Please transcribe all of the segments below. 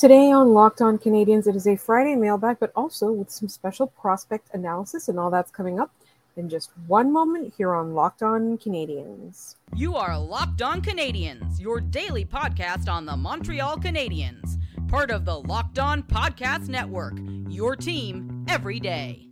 Today on Locked On Canadiens, it is a Friday mailbag, but also with some special prospect analysis, and all that's coming up in just one moment here on Locked On Canadiens. You are Locked On Canadiens, your daily podcast on the Montreal Canadiens, part of the Locked On Podcast Network, your team every day.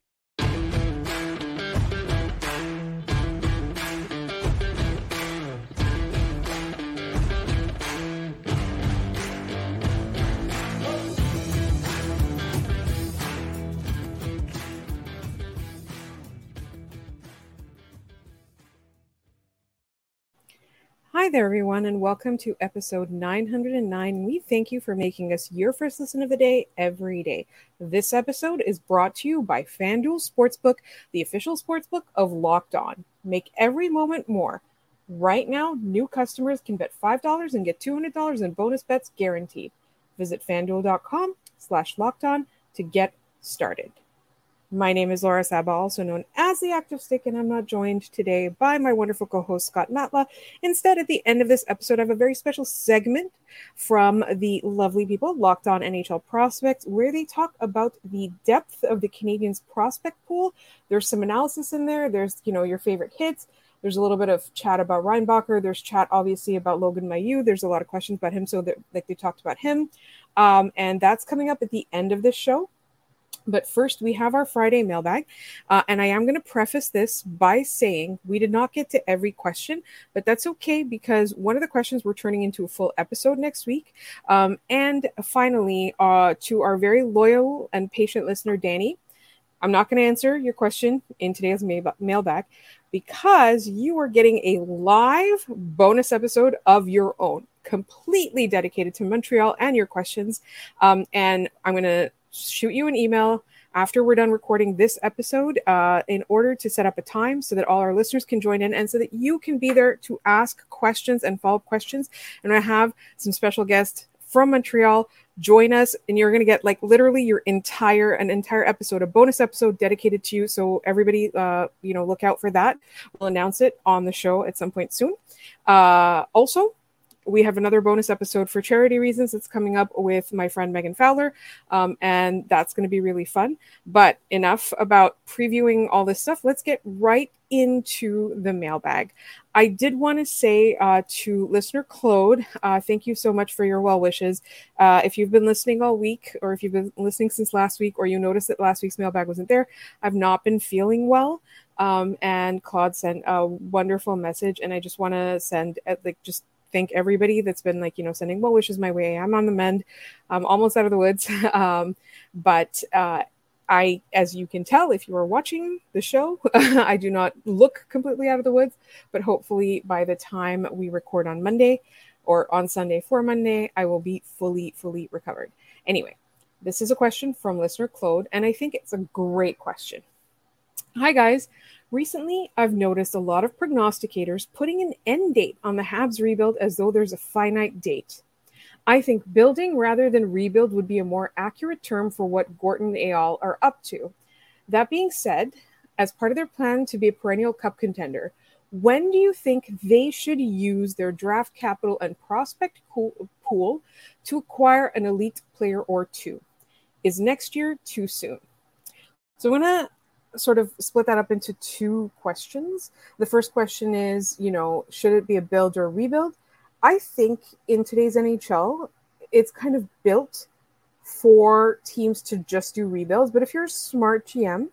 Hi there, everyone, and welcome to episode 909. We thank you for making us your first listen of the day every day. This episode is brought to you by FanDuel Sportsbook, the official sportsbook of Locked On. Make every moment more. Right now, new customers can bet $5 and get $200 in bonus bets guaranteed. Visit fanduel.com slash locked on to get started. My name is Laura Saba, also known as the Active Stick, and I'm not joined today by my wonderful co host Scott Matla. Instead, at the end of this episode, I have a very special segment from the lovely people locked on NHL prospects where they talk about the depth of the Canadiens prospect pool. There's some analysis in there, there's, you know, your favorite hits. There's a little bit of chat about Reinbacher. There's chat, obviously, about Logan Mailloux. There's a lot of questions about him, so like they talked about him, um, and that's coming up at the end of this show. But first, we have our Friday mailbag. Uh, and I am going to preface this by saying we did not get to every question, but that's okay because one of the questions we're turning into a full episode next week. Um, and finally, uh, to our very loyal and patient listener, Danny, I'm not going to answer your question in today's mailbag because you are getting a live bonus episode of your own, completely dedicated to Montreal and your questions. Um, and I'm going to shoot you an email after we're done recording this episode uh, in order to set up a time so that all our listeners can join in and so that you can be there to ask questions and follow up questions. And I have some special guests from Montreal join us and you're going to get like literally your entire an entire episode a bonus episode dedicated to you. So everybody uh you know look out for that. We'll announce it on the show at some point soon. Uh also we have another bonus episode for charity reasons that's coming up with my friend Megan Fowler, um, and that's going to be really fun. But enough about previewing all this stuff. Let's get right into the mailbag. I did want to say uh, to listener Claude, uh, thank you so much for your well wishes. Uh, if you've been listening all week, or if you've been listening since last week, or you noticed that last week's mailbag wasn't there, I've not been feeling well. Um, and Claude sent a wonderful message, and I just want to send uh, like just thank everybody that's been like you know sending well wishes my way. I'm on the mend. I'm almost out of the woods. Um, but uh, i as you can tell if you are watching the show i do not look completely out of the woods but hopefully by the time we record on monday or on sunday for monday i will be fully fully recovered. Anyway this is a question from listener claude and i think it's a great question. Hi guys Recently, I've noticed a lot of prognosticators putting an end date on the Habs rebuild as though there's a finite date. I think building rather than rebuild would be a more accurate term for what Gorton et al. are up to. That being said, as part of their plan to be a perennial cup contender, when do you think they should use their draft capital and prospect pool to acquire an elite player or two? Is next year too soon? So I'm going to sort of split that up into two questions. The first question is, you know, should it be a build or a rebuild? I think in today's NHL, it's kind of built for teams to just do rebuilds. But if you're a smart GM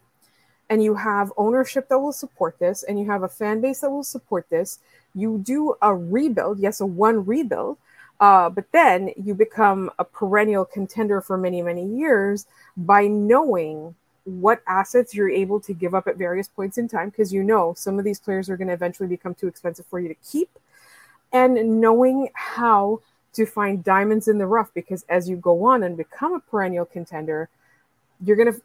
and you have ownership that will support this and you have a fan base that will support this, you do a rebuild, yes, a one rebuild. Uh, but then you become a perennial contender for many, many years by knowing what assets you're able to give up at various points in time because you know some of these players are going to eventually become too expensive for you to keep. And knowing how to find diamonds in the rough because as you go on and become a perennial contender you're going to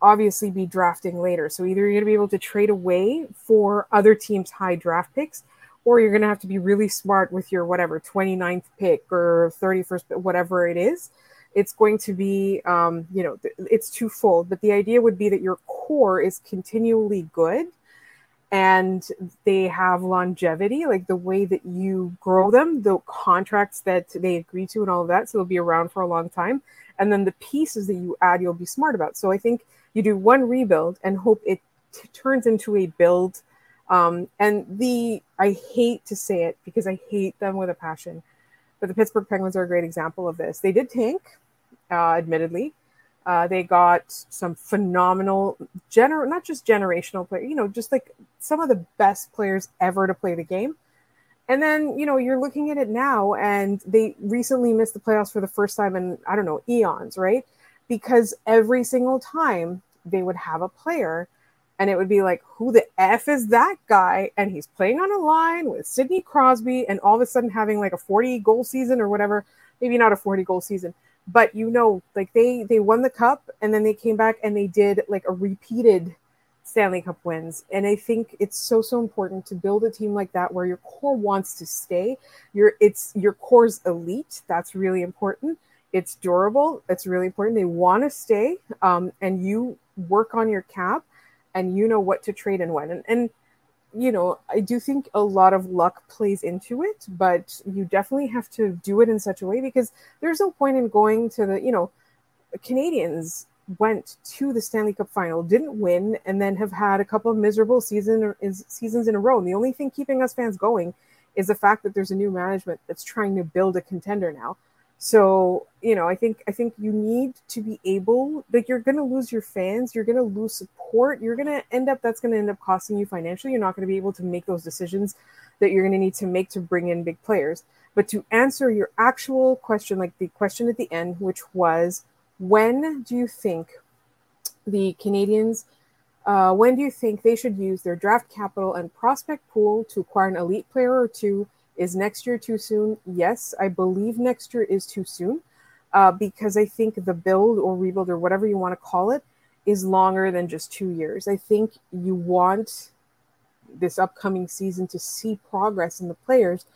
obviously be drafting later. So either you're going to be able to trade away for other teams high draft picks or you're going to have to be really smart with your whatever 29th pick or 31st whatever it is it's going to be um, you know it's twofold but the idea would be that your core is continually good and they have longevity, like the way that you grow them, the contracts that they agree to, and all of that. So they'll be around for a long time. And then the pieces that you add, you'll be smart about. So I think you do one rebuild and hope it t- turns into a build. Um, and the, I hate to say it because I hate them with a passion, but the Pittsburgh Penguins are a great example of this. They did tank, uh, admittedly, uh, they got some phenomenal, gener- not just generational players, you know, just like some of the best players ever to play the game. And then, you know, you're looking at it now, and they recently missed the playoffs for the first time in, I don't know, eons, right? Because every single time they would have a player, and it would be like, who the F is that guy? And he's playing on a line with Sidney Crosby, and all of a sudden having like a 40 goal season or whatever, maybe not a 40 goal season but you know like they they won the cup and then they came back and they did like a repeated Stanley Cup wins. And I think it's so so important to build a team like that where your core wants to stay. Your it's your core's elite. That's really important. It's durable. It's really important. They want to stay, um, and you work on your cap, and you know what to trade and when. And, and you know, I do think a lot of luck plays into it, but you definitely have to do it in such a way because there's no point in going to the, you know, Canadiens went to the Stanley Cup final, didn't win, and then have had a couple of miserable season seasons in a row. And the only thing keeping us fans going is the fact that there's a new management that's trying to build a contender now. So, you know, I think I think you need to be able like you're going to lose your fans, you're going to lose support, you're going to end up that's going to end up costing you financially. You're not going to be able to make those decisions that you're going to need to make to bring in big players. But to answer your actual question, like the question at the end, which was when do you think the Canadiens, uh, when do you think they should use their draft capital and prospect pool to acquire an elite player or two is next year too soon? Yes, I believe next year is too soon uh, because I think the build or rebuild or whatever you want to call it is longer than just two years. I think you want this upcoming season to see progress in the players,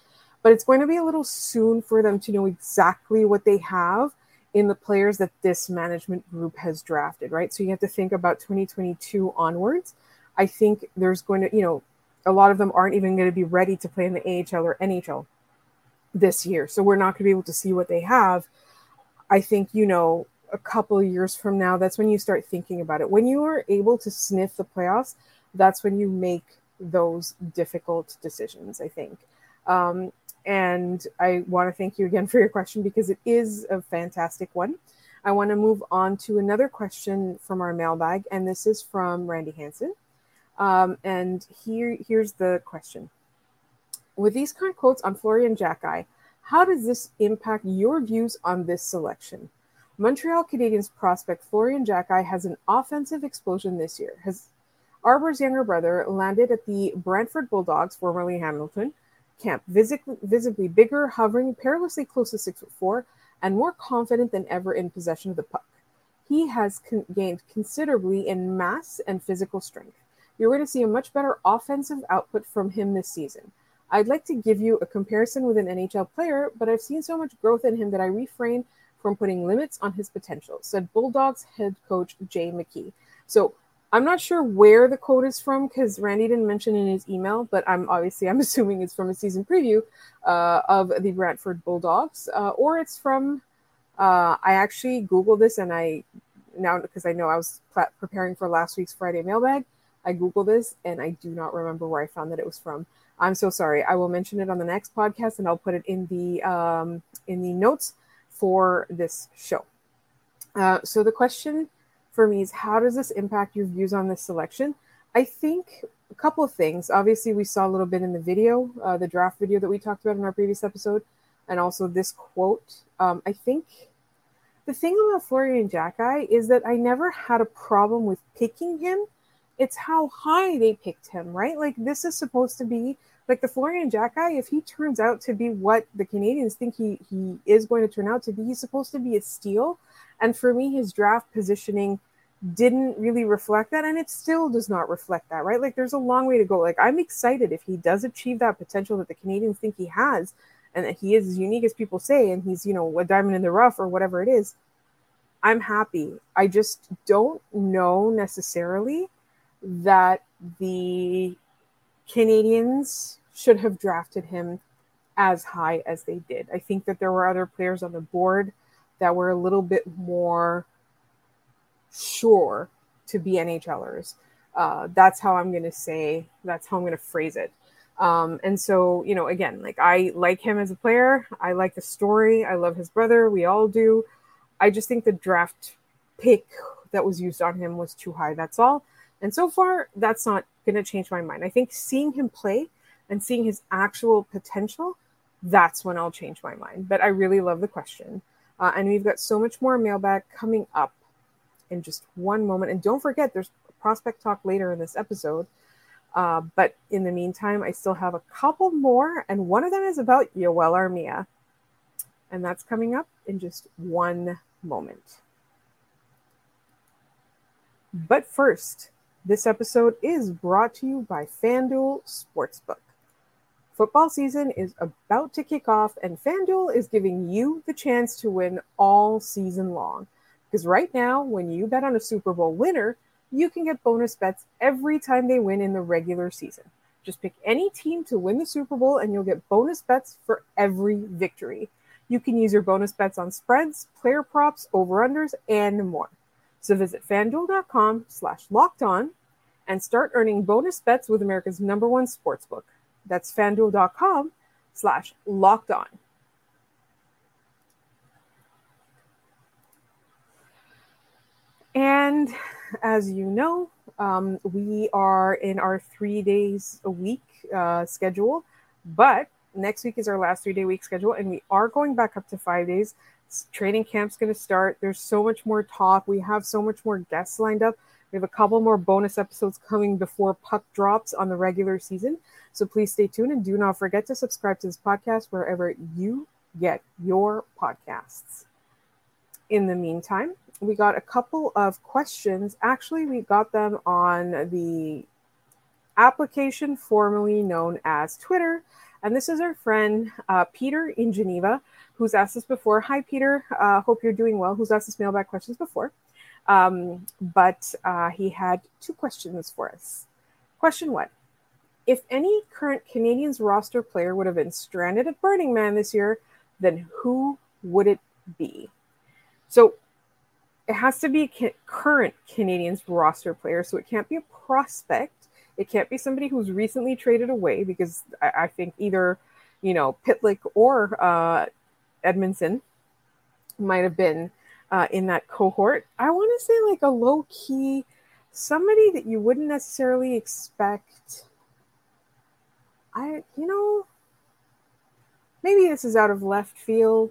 but it's going to be a little soon for them to know exactly what they have in the players that this management group has drafted, right? So you have to think about 2022 onwards. I think there's going to, you know, a lot of them aren't even going to be ready to play in the AHL or NHL this year. So we're not going to be able to see what they have. I think, you know, a couple years from now, that's when you start thinking about it. When you are able to sniff the playoffs, that's when you make those difficult decisions, I think. Um, and I want to thank you again for your question because it is a fantastic one. I want to move on to another question from our mailbag, and this is from Randy Hanson. Um, and here, here's the question. With these kind of quotes on Florian Xhekaj, how does this impact your views on this selection? Montreal Canadiens prospect Florian Xhekaj has an offensive explosion this year. His Arber's younger brother landed at the Brantford Bulldogs, formerly Hamilton, camp, visibly, visibly bigger, hovering perilously close to six foot four, and more confident than ever in possession of the puck. He has con- gained considerably in mass and physical strength you're going to see a much better offensive output from him this season. I'd like to give you a comparison with an NHL player, but I've seen so much growth in him that I refrain from putting limits on his potential, said Bulldogs head coach Jay McKee. So I'm not sure where the quote is from because Randy didn't mention in his email, but I'm obviously I'm assuming it's from a season preview uh, of the Brantford Bulldogs, uh, or it's from. Uh, I actually googled this and I now because I know I was preparing for last week's Friday mailbag. I Googled this and I do not remember where I found that it was from. I'm so sorry. I will mention it on the next podcast and I'll put it in the um, in the notes for this show. Uh, so the question for me is how does this impact your views on this selection? I think a couple of things. Obviously, we saw a little bit in the video, uh, the draft video that we talked about in our previous episode, and also this quote. Um, I think the thing about Florian Xhekaj is that I never had a problem with picking him it's how high they picked him, right? Like this is supposed to be like the Florian Xhekaj. If he turns out to be what the Canadiens think he he is going to turn out to be, he's supposed to be a steal. And for me, his draft positioning didn't really reflect that, and it still does not reflect that, right? Like there's a long way to go. Like I'm excited if he does achieve that potential that the Canadiens think he has, and that he is as unique as people say, and he's you know a diamond in the rough or whatever it is. I'm happy. I just don't know necessarily that the Canadiens should have drafted him as high as they did. I think that there were other players on the board that were a little bit more sure to be NHLers. Uh, that's how I'm going to say, that's how I'm going to phrase it. Um, and so, you know, again, like I like him as a player. I like the story. I love his brother. We all do. I just think the draft pick that was used on him was too high. That's all. And so far, that's not going to change my mind. I think seeing him play and seeing his actual potential, that's when I'll change my mind. But I really love the question. Uh, and we've got so much more mailbag coming up in just one moment. And don't forget, there's prospect talk later in this episode. Uh, but in the meantime, I still have a couple more, and one of them is about Joel Armia. And that's coming up in just one moment. But first, this episode is brought to you by FanDuel Sportsbook. Football season is about to kick off, and FanDuel is giving you the chance to win all season long. Because right now, when you bet on a Super Bowl winner, you can get bonus bets every time they win in the regular season. Just pick any team to win the Super Bowl and you'll get bonus bets for every victory. You can use your bonus bets on spreads, player props, over-unders, and more. So visit fanduel.com slash locked on and start earning bonus bets with America's number one sportsbook. That's fanduel.com slash locked on. And as you know, um, we are in our three days a week uh, schedule, but next week is our last three day week schedule, and we are going back up to five days. Training camp's going to start. There's so much more talk. We have so much more guests lined up. We have a couple more bonus episodes coming before puck drops on the regular season. So please stay tuned and do not forget to subscribe to this podcast wherever you get your podcasts. In the meantime, we got a couple of questions. Actually, we got them on the application formerly known as Twitter. And this is our friend uh, Peter in Geneva, who's asked us before. Hi, Peter. Uh, hope you're doing well. Who's asked us mailbag questions before. Um, but uh, he had two questions for us. Question one If any current Canadiens roster player would have been stranded at Burning Man this year, then who would it be? So it has to be a current Canadiens roster player, so it can't be a prospect. It can't be somebody who's recently traded away because I, I think either, you know, Pitlick or uh, Edmundson might have been uh, in that cohort. I want to say like a low key, somebody that you wouldn't necessarily expect. I, you know, maybe this is out of left field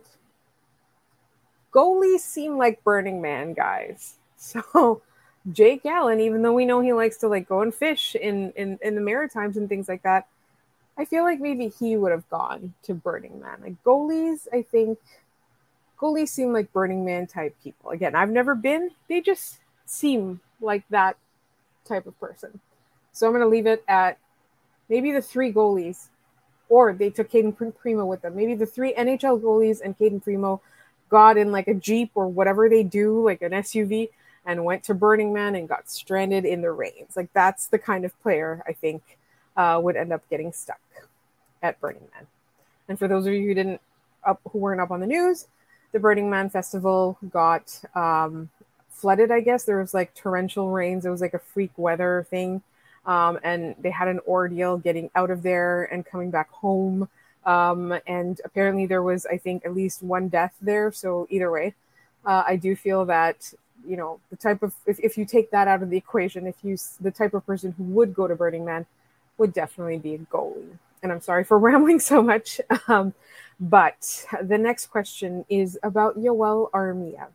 goalies seem like Burning Man guys. So Jake Allen, even though we know he likes to like go and fish in, in, in the Maritimes and things like that, I feel like maybe he would have gone to Burning Man. Like goalies, I think goalies seem like Burning Man type people. Again, I've never been. They just seem like that type of person. So I'm going to leave it at maybe the three goalies, or they took Cayden Primeau with them. Maybe the three NHL goalies and Cayden Primeau got in like a Jeep or whatever they do, like an SUV, and went to Burning Man and got stranded in the rains. Like that's the kind of player I think uh, would end up getting stuck at Burning Man. And for those of you who didn't up who weren't up on the news, the Burning Man festival got um, flooded. I guess there was like torrential rains. It was like a freak weather thing, um, and they had an ordeal getting out of there and coming back home. Um, and apparently there was, I think, at least one death there. So either way, uh, I do feel that you know the type of if, if you take that out of the equation, if you the type of person who would go to Burning Man would definitely be a goalie. And I'm sorry for rambling so much. Um, but the next question is about Joel Armia.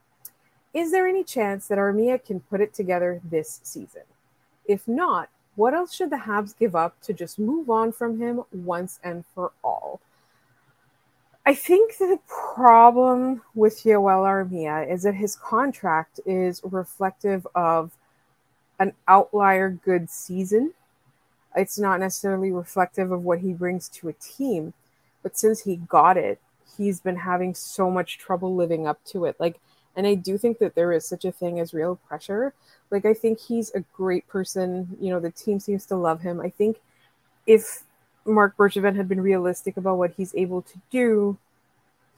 Is there any chance that Armia can put it together this season? If not, what else should the Habs give up to just move on from him once and for all? I think the problem with Joel Armia is that his contract is reflective of an outlier good season. It's not necessarily reflective of what he brings to a team, but since he got it, he's been having so much trouble living up to it. Like, and I do think that there is such a thing as real pressure like I think he's a great person. You know, the team seems to love him. I think if Marc Bergevin had been realistic about what he's able to do,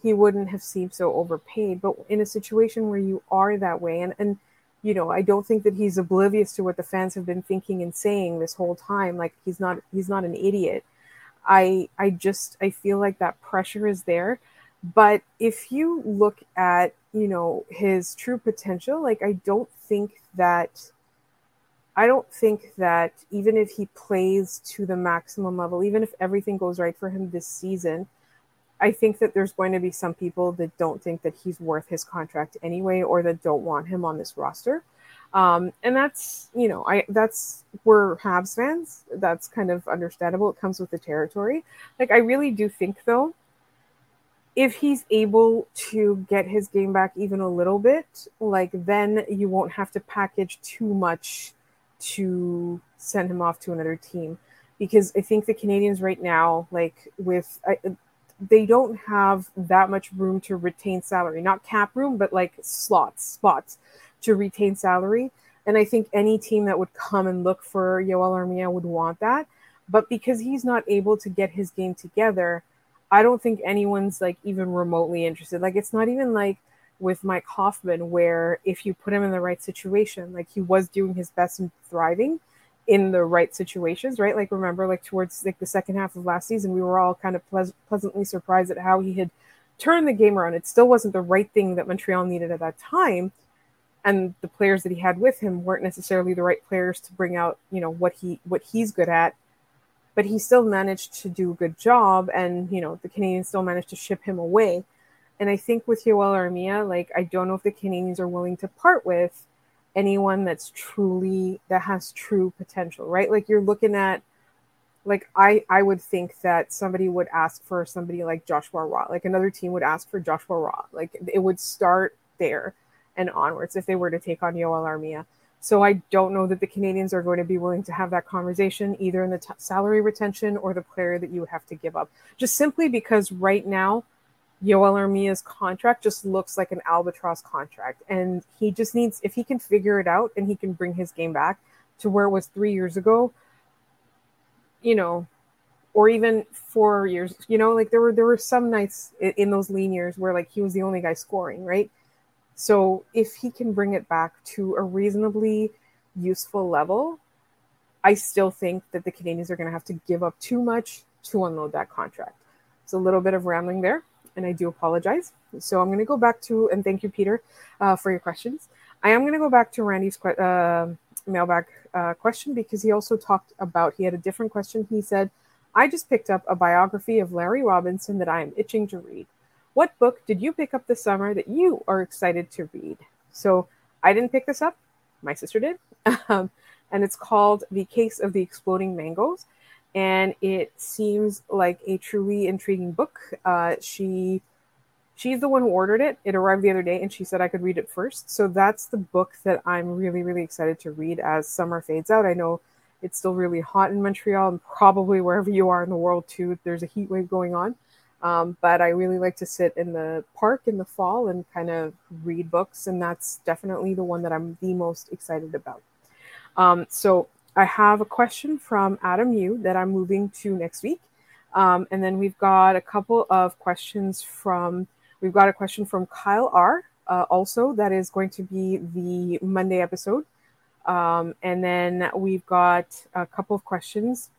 he wouldn't have seemed so overpaid. But in a situation where you are that way, and, and you know, I don't think that he's oblivious to what the fans have been thinking and saying this whole time. Like he's not he's not an idiot. I I just I feel like that pressure is there. But if you look at, you know, his true potential, like I don't think that I don't think that even if he plays to the maximum level, even if everything goes right for him this season, I think that there's going to be some people that don't think that he's worth his contract anyway, or that don't want him on this roster. Um, and that's, you know, I that's we're Habs fans. That's kind of understandable. It comes with the territory. Like I really do think though, if he's able to get his game back even a little bit, like then you won't have to package too much to send him off to another team because I think the Canadiens right now, like with, I, they don't have that much room to retain salary, not cap room, but like slots, spots to retain salary. And I think any team that would come and look for Joel Armia would want that. But because he's not able to get his game together, I don't think anyone's like even remotely interested. Like it's not even like with Mike Hoffman, where if you put him in the right situation, like he was doing his best and thriving in the right situations, right? Like remember, like towards like the second half of last season, we were all kind of ple- pleasantly surprised at how he had turned the game around. It still wasn't the right thing that Montreal needed at that time, and the players that he had with him weren't necessarily the right players to bring out, you know, what he what he's good at. But he still managed to do a good job, and you know, the Canadiens still managed to ship him away. And I think with Joel Armia, like I don't know if the Canadiens are willing to part with anyone that's truly that has true potential, right? Like you're looking at like I I would think that somebody would ask for somebody like Joshua Roy, like another team would ask for Joshua Roy. Like it would start there and onwards if they were to take on Joel Armia. So I don't know that the Canadiens are going to be willing to have that conversation either in the t- salary retention or the player that you would have to give up. Just simply because right now Joel Armia's contract just looks like an albatross contract. And he just needs, if he can figure it out and he can bring his game back to where it was three years ago, you know, or even four years, you know, like there were there were some nights in, in those lean years where like he was the only guy scoring, right? So if he can bring it back to a reasonably useful level, I still think that the Canadiens are going to have to give up too much to unload that contract. It's a little bit of rambling there and I do apologize. So I'm going to go back to, and thank you, Peter, uh, for your questions. I am going to go back to Randy's que- uh, mailbag uh, question because he also talked about, he had a different question. He said, I just picked up a biography of Larry Robinson that I am itching to read. What book did you pick up this summer that you are excited to read? So I didn't pick this up, my sister did. Um, and it's called The Case of the Exploding Mangoes and it seems like a truly intriguing book. Uh, she she's the one who ordered it. It arrived the other day, and she said I could read it first. So that's the book that I'm really really excited to read as summer fades out. I know it's still really hot in Montreal and probably wherever you are in the world too. There's a heat wave going on. Um, but I really like to sit in the park in the fall and kind of read books, and that's definitely the one that I'm the most excited about. Um, so I have a question from Adam Yu that I'm moving to next week. Um, and then we've got a couple of questions from, we've got a question from Kyle R. Uh, also, that is going to be the Monday episode. Um, and then we've got a couple of questions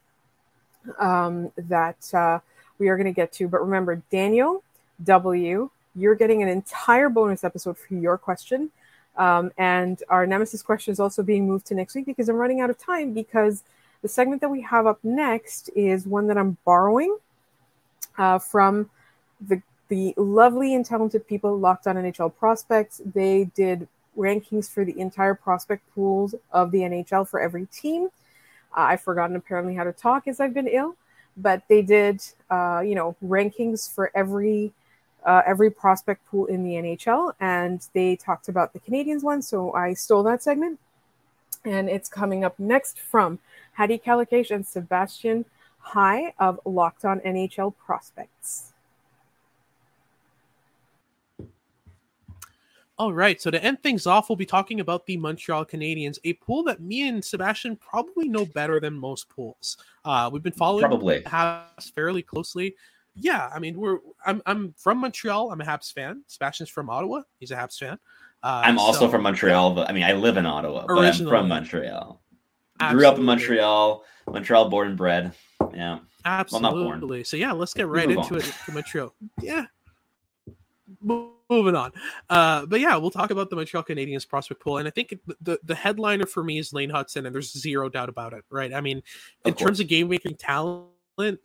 um, that uh, we are going to get to. But remember, Daniel W., you're getting an entire bonus episode for your question. Um, and our Nemesis question is also being moved to next week because I'm running out of time because the segment that we have up next is one that I'm borrowing uh, from the the lovely and talented people locked on NHL prospects. They did rankings for the entire prospect pools of the NHL for every team. Uh, I've forgotten apparently how to talk as I've been ill, but they did, uh, you know, rankings for every uh, every prospect pool in the NHL, and they talked about the Canadiens one. So I stole that segment, and it's coming up next from Hadi Kalakeche and Sebastian High of Locked On NHL Prospects. All right, so to end things off, we'll be talking about the Montreal Canadiens, a pool that me and Sebastian probably know better than most pools. Uh, we've been following probably Habs fairly closely. Yeah, I mean, we're I'm I'm from Montreal. I'm a Habs fan. Sebastian's from Ottawa. He's a Habs fan. Uh, I'm also so, from Montreal, but I mean, I live in Ottawa, but I'm from Montreal. Absolutely. Grew up in Montreal, Montreal born and bred. Yeah, absolutely. Well, so yeah, let's get right into on. it. Montreal. Yeah, moving on. Uh, but yeah, we'll talk about the Montreal Canadiens prospect pool, and I think the the headliner for me is Lane Hutson, and there's zero doubt about it, right? I mean, in terms of game making talent,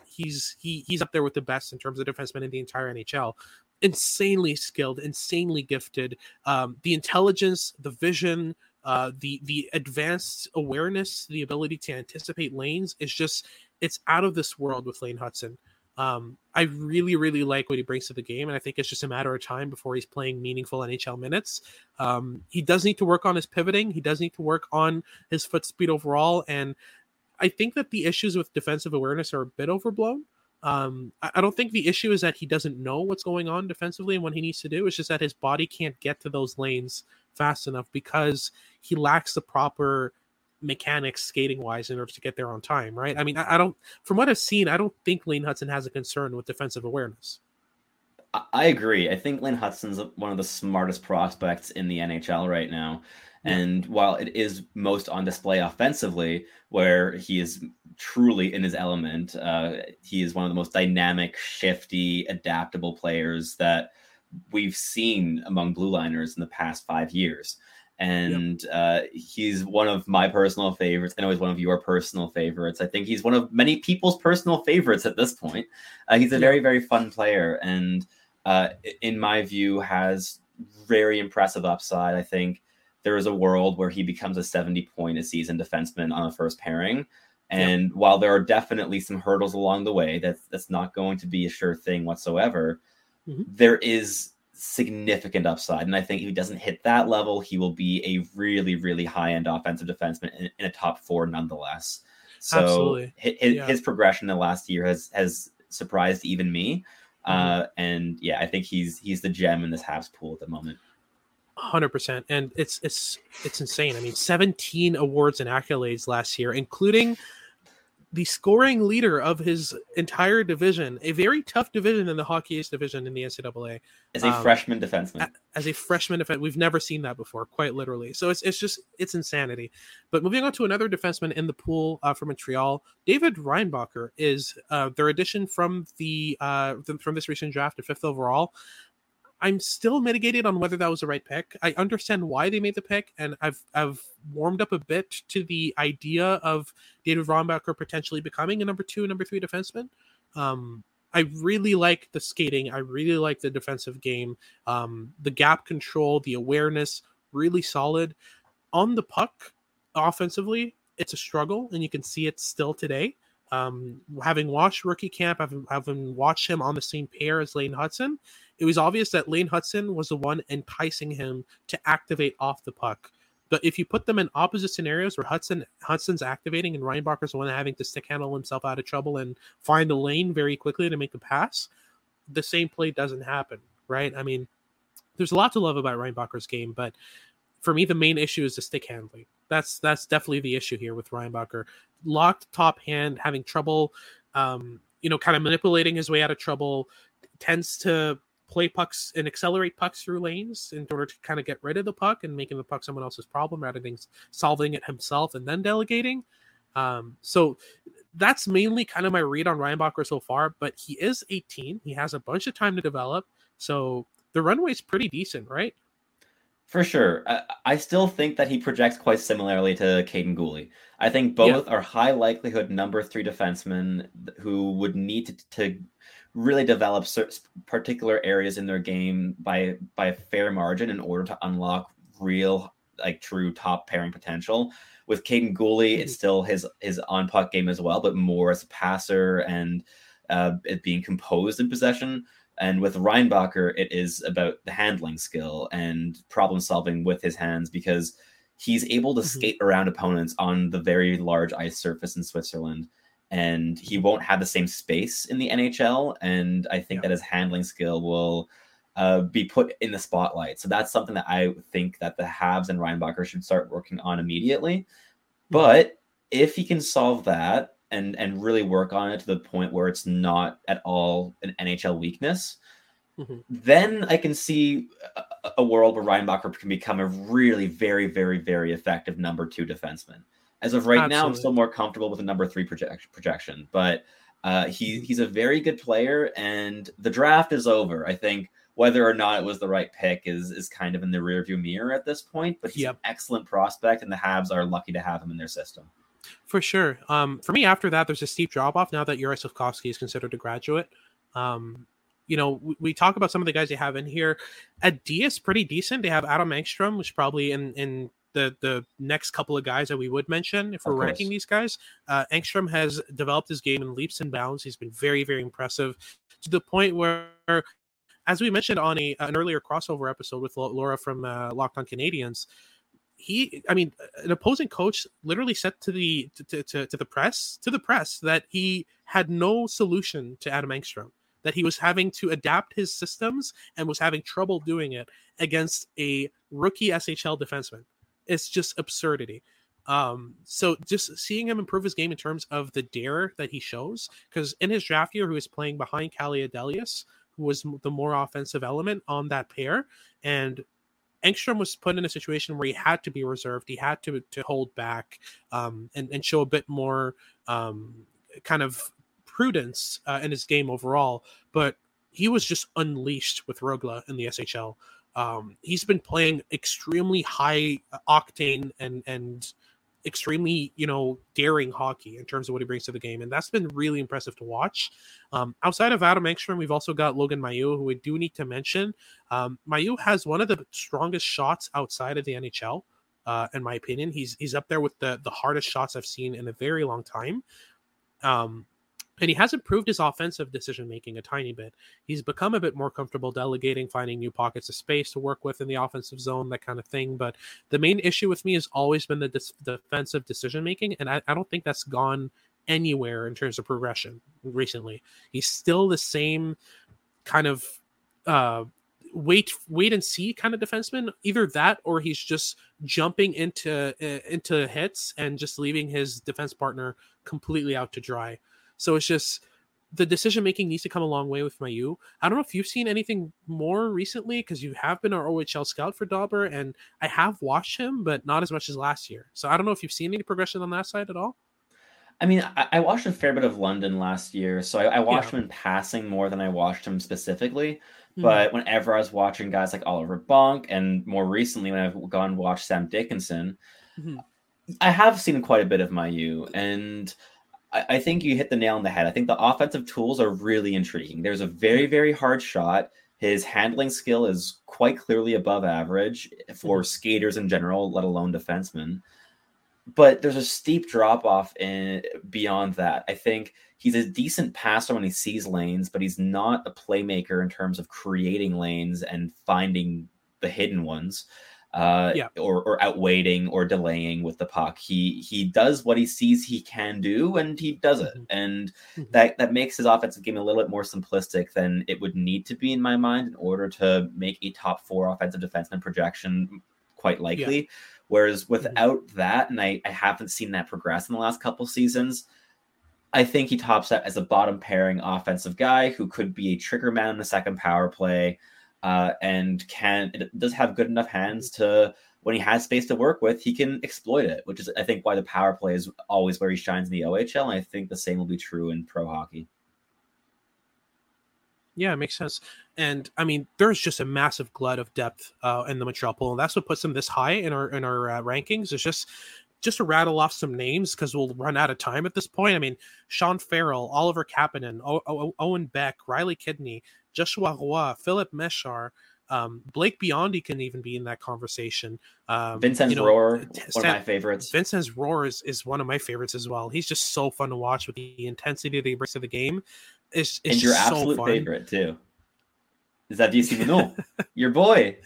he's he he's up there with the best in terms of defensemen in the entire NHL. Insanely skilled, insanely gifted. Um, the intelligence, the vision, uh, the the advanced awareness, the ability to anticipate lanes is just it's out of this world with Lane Hutson. Um, I really, really like what he brings to the game, and I think it's just a matter of time before he's playing meaningful NHL minutes. Um, he does need to work on his pivoting. He does need to work on his foot speed overall, and I think that the issues with defensive awareness are a bit overblown. Um, I, I don't think the issue is that he doesn't know what's going on defensively and what he needs to do. It's just that his body can't get to those lanes fast enough because he lacks the proper mechanics skating wise in order to get there on time, right? I mean, I, I, don't, from what I've seen, I don't think Lane Hutson has a concern with defensive awareness. I agree. I think Lane Hutson's one of the smartest prospects in the NHL right now. And while it is most on display offensively, where he is truly in his element, uh, he is one of the most dynamic, shifty, adaptable players that we've seen among blue liners in the past five years and yep. uh, he's one of my personal favorites. I know he's one of your personal favorites. I think he's one of many people's personal favorites at this point. Uh, he's a very, very fun player, and uh, in my view, has very impressive upside. I think there is a world where he becomes a 70 point a season defenseman on a first pairing. And yep. while there are definitely some hurdles along the way, that's that's not going to be a sure thing whatsoever. Mm-hmm. There is significant upside. And I think if he doesn't hit that level, he will be a really, really high end offensive defenseman in, in, a top four nonetheless. So Absolutely. His, yeah. his progression in the last year has has surprised even me. Mm-hmm. Uh, and yeah, I think he's he's the gem in this Habs pool at the moment. Hundred percent, and it's it's it's insane. I mean, seventeen awards and accolades last year, including the scoring leader of his entire division, a very tough division in the Hockey East division in the NCAA. As a um, freshman defenseman. As a freshman defense, we've never seen that before, quite literally. So it's, it's just it's insanity. But moving on to another defenseman in the pool uh, from Montreal, David Reinbacher is uh, their addition from the uh, from this recent draft, a fifth overall. I'm still mitigated on whether that was the right pick. I understand why they made the pick, and I've I've warmed up a bit to the idea of David Reinbacher potentially becoming a number two, number three defenseman. Um, I really like the skating. I really like the defensive game. Um, the gap control, the awareness, really solid. On the puck, offensively, it's a struggle, and you can see it still today. Um, having watched rookie camp, having, having watched him on the same pair as Lane Hutson, it was obvious that Lane Hutson was the one enticing him to activate off the puck. But if you put them in opposite scenarios where Hutson Hutson's activating and Reinbacher's the one having to stick handle himself out of trouble and find the lane very quickly to make the pass, the same play doesn't happen, right? I mean, there's a lot to love about Reinbacher's game, but for me, the main issue is the stick handling. That's that's definitely the issue here with Reinbacher. Locked top hand, having trouble, um, you know, kind of manipulating his way out of trouble, tends to play pucks and accelerate pucks through lanes in order to kind of get rid of the puck and making the puck someone else's problem rather than solving it himself and then delegating. Um, so that's mainly kind of my read on Ryan Reinbacher so far, but he is 18. He has a bunch of time to develop. So the runway is pretty decent, right? For sure. I, I, still think that he projects quite similarly to Kaiden Guhle. I think both yeah. are high likelihood number three defensemen who would need to, to really develop certain particular areas in their game by by a fair margin in order to unlock real like true top pairing potential. With Guhle, mm-hmm. it's still his his on puck game as well, but more as a passer and uh, it being composed in possession. And with Reinbacher, it is about the handling skill and problem solving with his hands because he's able to mm-hmm. skate around opponents on the very large ice surface in Switzerland and he won't have the same space in the NHL. And I think yeah. that his handling skill will uh, be put in the spotlight. So that's something that I think that the Habs and Reinbacher should start working on immediately. But if he can solve that and and really work on it to the point where it's not at all an NHL weakness, mm-hmm. then I can see a, a, world where Reinbacher can become a really very very very effective number two defenseman. As of right Absolutely. now, I'm still more comfortable with a number three project, projection, but uh, he he's a very good player, and the draft is over. I think whether or not it was the right pick is is kind of in the rearview mirror at this point. But he's yep. an excellent prospect, and the Habs are lucky to have him in their system. For sure. Um, for me, after that, there's a steep drop off now that Juraj Slafkovsky is considered a graduate. Um, you know, we, we, talk about some of the guys they have in here. At D is pretty decent. They have Adam Engstrom, which probably in in the the next couple of guys that we would mention if we're ranking these guys. Uh, Engstrom has developed his game in leaps and bounds. He's been very very impressive to the point where. As we mentioned on a an earlier crossover episode with Laura from uh, Locked On Canadiens, he i mean an opposing coach literally said to the to, to, to, the press to the press that he had no solution to adam engstrom that he was having to adapt his systems and was having trouble doing it against a rookie shl defenseman it's just absurdity um so just seeing him improve his game in terms of the dare that he shows because in his draft year he was playing behind Kalle Adelius who was the more offensive element on that pair and Engstrom was put in a situation where he had to be reserved. He had to to hold back um, and and show a bit more um, kind of prudence uh, in his game overall. But he was just unleashed with Rögle in the SHL. Um, he's been playing extremely high octane and and extremely, you know, daring hockey in terms of what he brings to the game, and that's been really impressive to watch. Um, outside of Adam Engstrom, we've also got Logan Mailloux who we do need to mention. Um, Mailloux has one of the strongest shots outside of the NHL. Uh, in my opinion, he's he's up there with the the hardest shots I've seen in a very long time. Um, and he has improved his offensive decision making a tiny bit. He's become a bit more comfortable delegating, finding new pockets of space to work with in the offensive zone, that kind of thing. But the main issue with me has always been the dis- defensive decision making, and I, I, don't think that's gone anywhere in terms of progression recently. He's still the same kind of uh, wait wait and see kind of defenseman either that or he's just jumping into uh, into hits and just leaving his defense partner completely out to dry so it's just the decision making needs to come a long way with Mailloux. I don't know if you've seen anything more recently because you have been our OHL scout for Dobber, and I have watched him, but not as much as last year. So I don't know if you've seen any progression on that side at all. I mean, I, I watched a fair bit of London last year, so I, I watched yeah. him in passing more than I watched him specifically. Mm-hmm. But whenever I was watching guys like Oliver Bonk, and more recently when I've gone and watched Sam Dickinson, mm-hmm. I have seen quite a bit of Mailloux, and I, I think you hit the nail on the head. I think the offensive tools are really intriguing. There's a very, very hard shot. His handling skill is quite clearly above average for mm-hmm. skaters in general, let alone defensemen. But there's a steep drop off in beyond that. I think he's a decent passer when he sees lanes, but he's not a playmaker in terms of creating lanes and finding the hidden ones uh, yeah. or, or outweighting or delaying with the puck. He he does what he sees he can do, and he does it, mm-hmm. and mm-hmm. that that makes his offensive game a little bit more simplistic than it would need to be in my mind in order to make a top four offensive defenseman projection quite likely. Yeah. Whereas mm-hmm. without mm-hmm. that, and I, I haven't seen that progress in the last couple seasons. I think he tops out as a bottom pairing offensive guy who could be a trigger man in the second power play uh, and can does have good enough hands to when he has space to work with, he can exploit it, which is I think why the power play is always where he shines in the OHL, and I think the same will be true in pro hockey. Yeah, it makes sense. And I mean, there's just a massive glut of depth uh, in the Montreal pool, and that's what puts them this high in our in our uh, rankings. It's just just to rattle off some names because we'll run out of time at this point. I mean, Sean Farrell, Oliver Kapanen, o- o- Owen Beck, Riley Kidney, Joshua Roy, Filip Mesar, um, Blake Biondi can even be in that conversation. Um, Vincenz you know, Rohr, one of my favorites. Vincenz Rohr is, is one of my favorites as well. He's just so fun to watch with the intensity that he brings to the game. It's, it's and your absolute so favorite too. Is that DC Mino, your boy?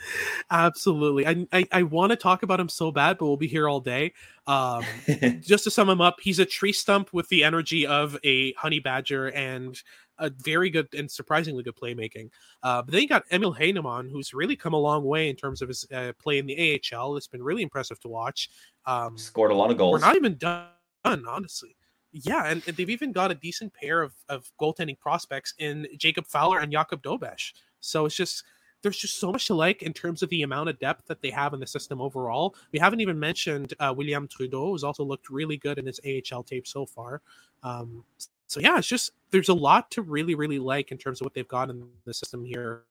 Absolutely. I I, I want to talk about him so bad, but we'll be here all day. Um, just to sum him up, he's a tree stump with the energy of a honey badger and a very good and surprisingly good playmaking. Uh, but then you got Emil Heineman, who's really come a long way in terms of his uh, play in the AHL. It's been really impressive to watch. Um, Scored a lot of goals. We're not even done, honestly. Yeah, and, and they've even got a decent pair of, of goaltending prospects in Jacob Fowler and Jakub Dobeš. So it's just there's just so much to like in terms of the amount of depth that they have in the system overall. We haven't even mentioned uh, William Trudeau, who's also looked really good in his AHL tape so far. Um, so yeah, it's just there's a lot to really, really like in terms of what they've got in the system here.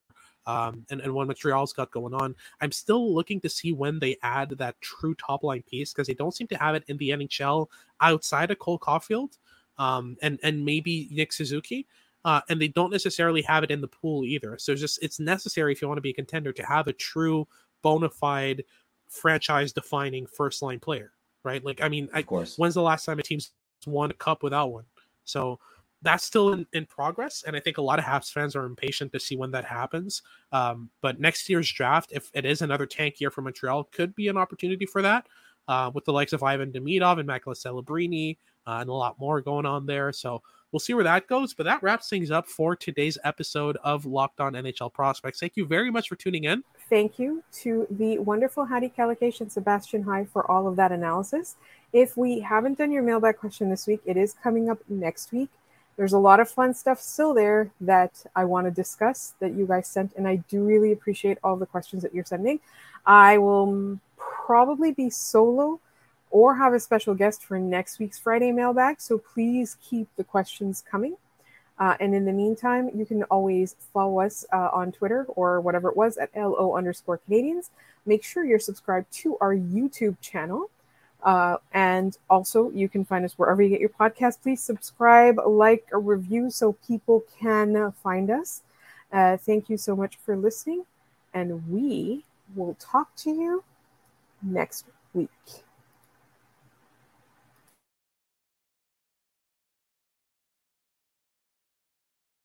Um, and, and what Montreal's got going on. I'm still looking to see when they add that true top line piece because they don't seem to have it in the NHL outside of Cole Caufield um, and and maybe Nick Suzuki uh, and they don't necessarily have it in the pool either. So it's just it's necessary if you want to be a contender to have a true bona fide franchise defining first line player, right? Like I mean, of course, when's the last time a team's won a cup without one? So that's still in, in progress, and I think a lot of Habs fans are impatient to see when that happens. Um, but next year's draft, if it is another tank year for Montreal, could be an opportunity for that. Uh, with the likes of Ivan Demidov and Macklin Celebrini uh, and a lot more going on there. So we'll see where that goes. But that wraps things up for today's episode of Locked On NHL Prospects. Thank you very much for tuning in. Thank you to the wonderful Hadi Kalakeche and Sebastian High for all of that analysis. If we haven't done your mailbag question this week, it is coming up next week. There's a lot of fun stuff still there that I want to discuss that you guys sent, and I do really appreciate all the questions that you're sending. I will probably be solo or have a special guest for next week's Friday mailbag. So please keep the questions coming. Uh, and in the meantime, you can always follow us uh, on Twitter or whatever it was at LO underscore Canadiens. Make sure you're subscribed to our YouTube channel. Uh, and also, you can find us wherever you get your podcast. Please subscribe, like, a review so people can find us. Uh, thank you so much for listening. And we will talk to you next week.